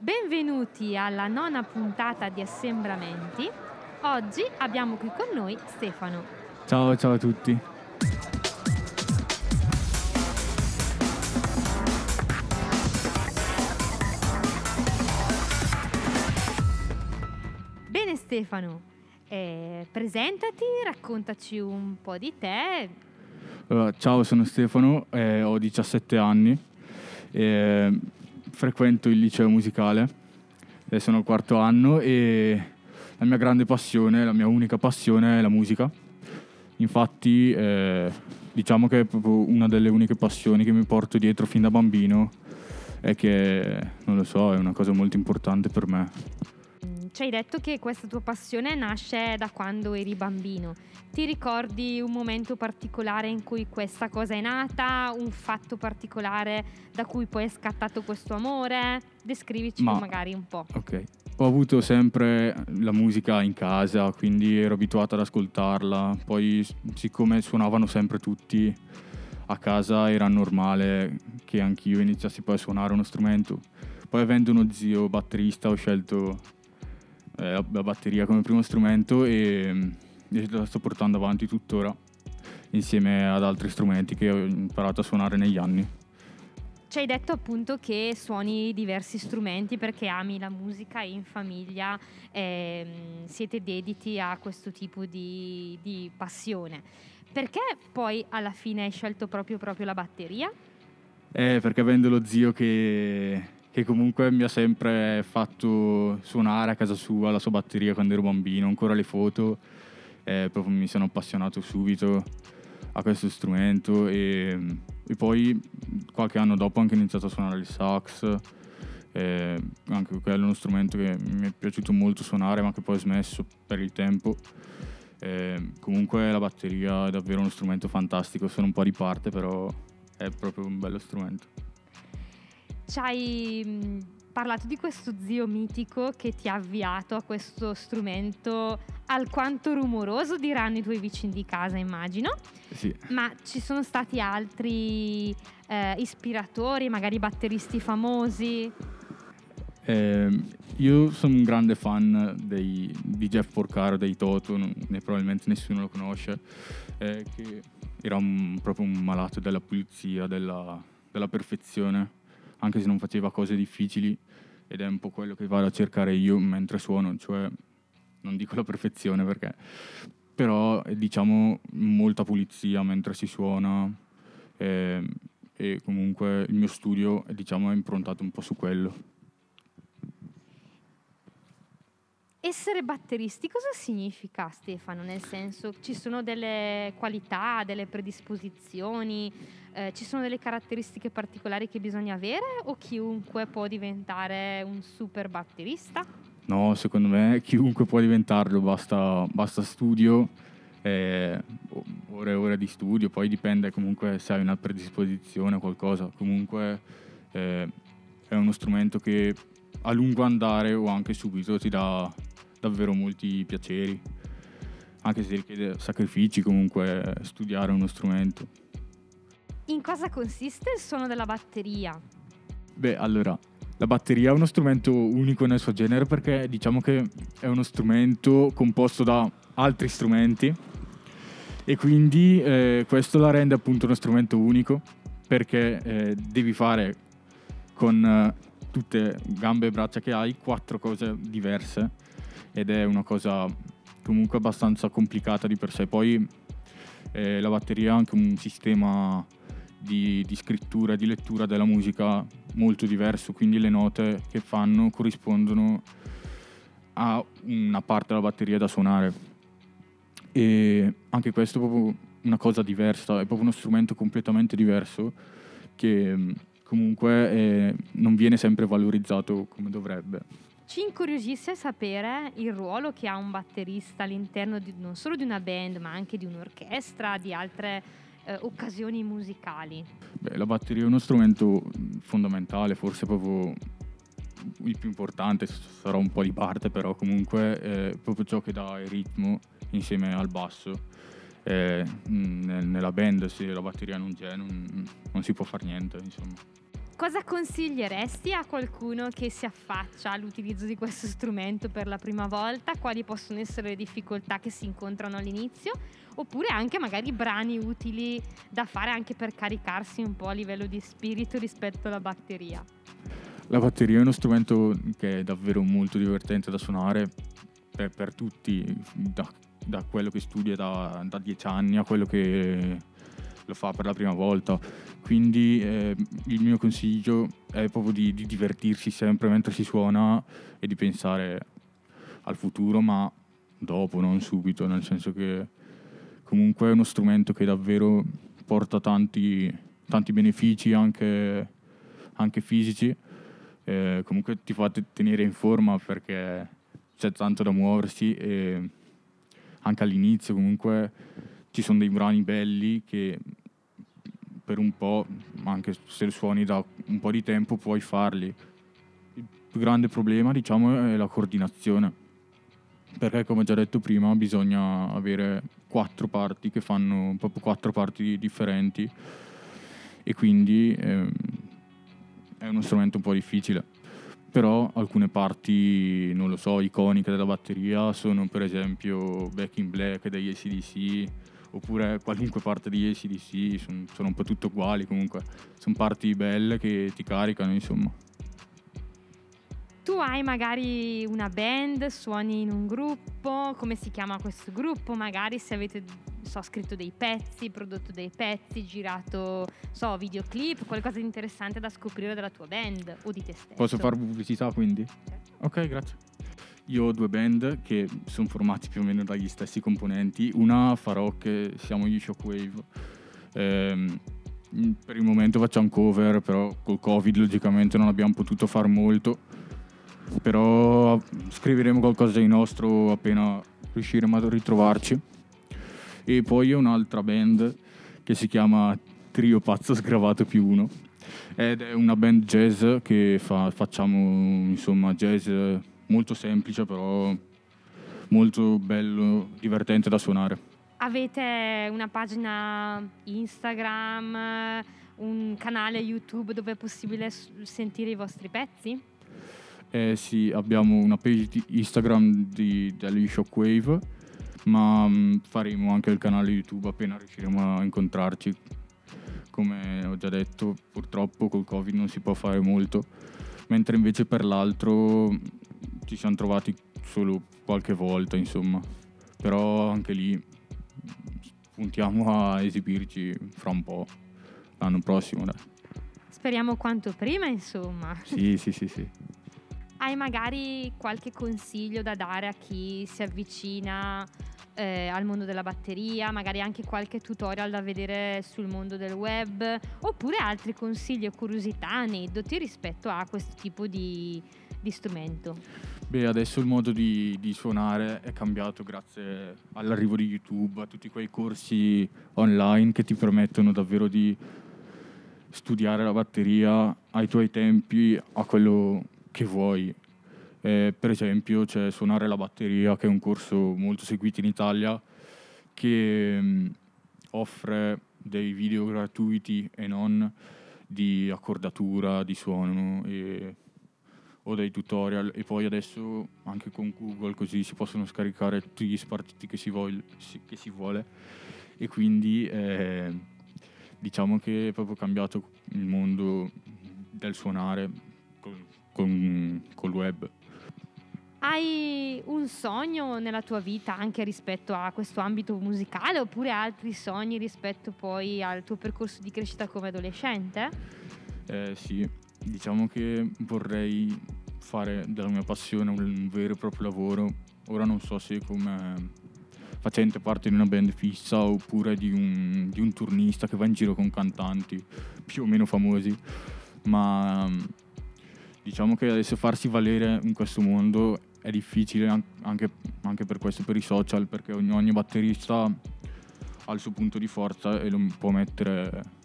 Benvenuti alla nona puntata di Assembramenti. Oggi abbiamo qui con noi Stefano. Ciao, ciao a tutti. Bene Stefano, eh, presentati, raccontaci un po' di te. Allora, ciao, sono Stefano, eh, ho 17 anni, eh, frequento il liceo musicale, eh, sono al quarto anno e la mia grande passione, la mia unica passione è la musica. Infatti eh, diciamo che è proprio una delle uniche passioni che mi porto dietro fin da bambino e che, non lo so, è una cosa molto importante per me. Ci hai detto che questa tua passione nasce da quando eri bambino. Ti ricordi un momento particolare in cui questa cosa è nata? Un fatto particolare da cui poi è scattato questo amore? Descrivici Ma- magari un po'. Ok. Ho avuto sempre la musica in casa, quindi ero abituato ad ascoltarla. Poi, siccome suonavano sempre tutti a casa, era normale che anch'io iniziassi poi a suonare uno strumento. Poi, avendo uno zio batterista, ho scelto eh, la- la batteria come primo strumento e, e la sto portando avanti tuttora, insieme ad altri strumenti che ho imparato a suonare negli anni. Ci hai detto appunto che suoni diversi strumenti perché ami la musica e in famiglia ehm, siete dediti a questo tipo di, di passione. Perché poi alla fine hai scelto proprio, proprio la batteria? Eh, perché avendo lo zio che, che comunque mi ha sempre fatto suonare a casa sua la sua batteria quando ero bambino, ancora le foto, eh, proprio mi sono appassionato subito a questo strumento e, e poi qualche anno dopo ho anche iniziato a suonare il sax, eh, anche quello è uno strumento che mi è piaciuto molto suonare ma che poi ho smesso per il tempo. Eh, comunque la batteria è davvero uno strumento fantastico, sono un po' di parte però è proprio un bello strumento. Ci hai mh, parlato di questo zio mitico che ti ha avviato a questo strumento alquanto rumoroso, diranno i tuoi vicini di casa, immagino. Sì. Ma ci sono stati altri eh, ispiratori, magari batteristi famosi? Eh, io sono un grande fan dei- di Jeff Porcaro, dei Toto, non- ne- probabilmente nessuno lo conosce, eh, che era un- proprio un malato della pulizia, della, della perfezione, anche se non faceva cose difficili ed è un po' quello che vado a cercare io mentre suono, cioè non dico la perfezione perché, però eh, diciamo molta pulizia mentre si suona eh, e comunque il mio studio diciamo, è improntato un po' su quello. Essere batteristi cosa significa Stefano? Nel senso ci sono delle qualità, delle predisposizioni, eh, ci sono delle caratteristiche particolari che bisogna avere o chiunque può diventare un super batterista? No, secondo me chiunque può diventarlo, basta, basta studio, eh, ore e ore di studio, poi dipende comunque se hai una predisposizione o qualcosa. Comunque eh, è uno strumento che a lungo andare o anche subito ti dà davvero molti piaceri, anche se richiede sacrifici comunque studiare uno strumento. In cosa consiste il suono della batteria? Beh, allora, la batteria è uno strumento unico nel suo genere perché diciamo che è uno strumento composto da altri strumenti e quindi eh, questo la rende appunto uno strumento unico perché eh, devi fare con eh, tutte gambe e braccia che hai quattro cose diverse ed è una cosa comunque abbastanza complicata di per sé. Poi eh, la batteria ha anche un sistema di, di scrittura e di lettura della musica molto diverso, quindi le note che fanno corrispondono a una parte della batteria da suonare. E anche questo è proprio una cosa diversa, è proprio uno strumento completamente diverso che mh, comunque eh, non viene sempre valorizzato come dovrebbe. Ci incuriosisce sapere il ruolo che ha un batterista all'interno di, non solo di una band, ma anche di un'orchestra, di altre eh, occasioni musicali. Beh, la batteria è uno strumento fondamentale, forse proprio il più importante, sarà un po' di parte, però comunque è proprio ciò che dà il ritmo insieme al basso. Eh, nel- nella band se la batteria non c'è non, non si può fare niente, insomma. Cosa consiglieresti a qualcuno che si affaccia all'utilizzo di questo strumento per la prima volta? Quali possono essere le difficoltà che si incontrano all'inizio? Oppure anche magari brani utili da fare anche per caricarsi un po' a livello di spirito rispetto alla batteria? La batteria è uno strumento che è davvero molto divertente da suonare per, per tutti, da, da, quello che studia da, da dieci anni a quello che lo fa per la prima volta. Quindi eh, il mio consiglio è proprio di, di, divertirsi sempre mentre si suona e di pensare al futuro, ma dopo, non subito, nel senso che comunque è uno strumento che davvero porta tanti, tanti benefici anche, anche fisici. Eh, comunque ti fa tenere in forma perché c'è tanto da muoversi e anche all'inizio comunque ci sono dei brani belli che per un po', anche se suoni da un po' di tempo, puoi farli. Il più grande problema, diciamo, è la coordinazione. Perché, come ho già detto prima, bisogna avere quattro parti che fanno proprio quattro parti differenti e quindi ehm, è uno strumento un po' difficile. Però alcune parti, non lo so, iconiche della batteria sono per esempio Back in Black degli ACDC, oppure qualunque parte di ACDC, sono, sono un po' tutte uguali comunque, sono parti belle che ti caricano insomma. Tu hai magari una band, suoni in un gruppo, come si chiama questo gruppo? Magari se avete so, scritto dei pezzi, prodotto dei pezzi, girato so, videoclip, qualcosa di interessante da scoprire della tua band o di te stesso. Posso fare pubblicità quindi? Ok, grazie. Io ho due band che sono formati più o meno dagli stessi componenti. Una farò che siamo gli Shockwave. Ehm, per il momento facciamo cover, però col Covid logicamente non abbiamo potuto fare molto. Però scriveremo qualcosa di nostro appena riusciremo a ritrovarci. E poi ho un'altra band che si chiama Trio Pazzo Sgravato più uno. Ed è una band jazz che fa, facciamo insomma jazz molto semplice però molto bello, divertente da suonare. Avete una pagina Instagram, un canale YouTube dove è possibile sentire i vostri pezzi? Eh sì, abbiamo una page Instagram di, degli Shockwave, ma um, faremo anche il canale YouTube appena riusciremo a incontrarci. Come ho già detto, purtroppo col Covid non si può fare molto, mentre invece per l'altro ci siamo trovati solo qualche volta, insomma. Però anche lì puntiamo a esibirci fra un po', l'anno prossimo, dai. Speriamo quanto prima, insomma. Sì, sì, sì, sì. Hai magari qualche consiglio da dare a chi si avvicina eh, al mondo della batteria, magari anche qualche tutorial da vedere sul mondo del web, oppure altri consigli o curiosità, aneddoti rispetto a questo tipo di, di strumento? Beh, adesso il modo di, di, suonare è cambiato grazie all'arrivo di YouTube, a tutti quei corsi online che ti permettono davvero di studiare la batteria ai tuoi tempi, a quello che vuoi. Eh, per esempio c'è Suonare la batteria, che è un corso molto seguito in Italia, che mh, mm, offre dei video gratuiti e non di accordatura, di suono e o dei tutorial e poi adesso anche con Google così si possono scaricare tutti gli spartiti che si, vuole, che si vuole e quindi eh, diciamo che è proprio cambiato il mondo del suonare con, con, col web. Hai un sogno nella tua vita anche rispetto a questo ambito musicale oppure altri sogni rispetto poi al tuo percorso di crescita come adolescente? Eh, sì, diciamo che vorrei fare della mia passione un vero e proprio lavoro. Ora non so se come facente parte di una band fissa oppure di un, di un turnista che va in giro con cantanti più o meno famosi, ma diciamo che adesso farsi valere in questo mondo è difficile anche, anche per questo, per i social, perché ogni, ogni batterista ha il suo punto di forza e lo può mettere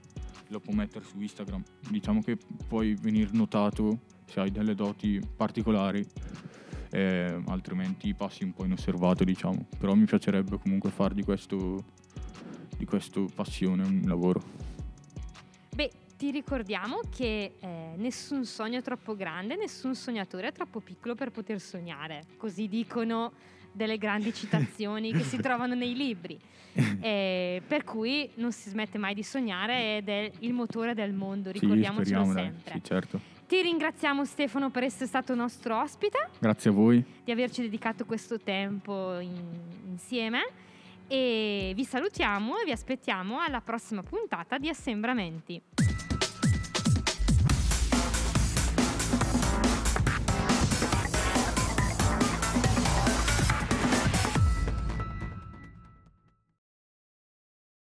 lo può mettere su Instagram. Diciamo che puoi venire notato se hai delle doti particolari, eh, altrimenti passi un po' inosservato, diciamo. Però mi piacerebbe comunque fare di questo, di questo passione un lavoro. Beh, ti ricordiamo che eh, nessun sogno è troppo grande, nessun sognatore è troppo piccolo per poter sognare. Così dicono delle grandi citazioni che si trovano nei libri. Eh, per cui non si smette mai di sognare ed è il motore del mondo, ricordiamocelo sì, sempre. Sì, certo. Ti ringraziamo Stefano per essere stato nostro ospite. Grazie a voi. Di averci dedicato questo tempo in, insieme e vi salutiamo e vi aspettiamo alla prossima puntata di Assembramenti.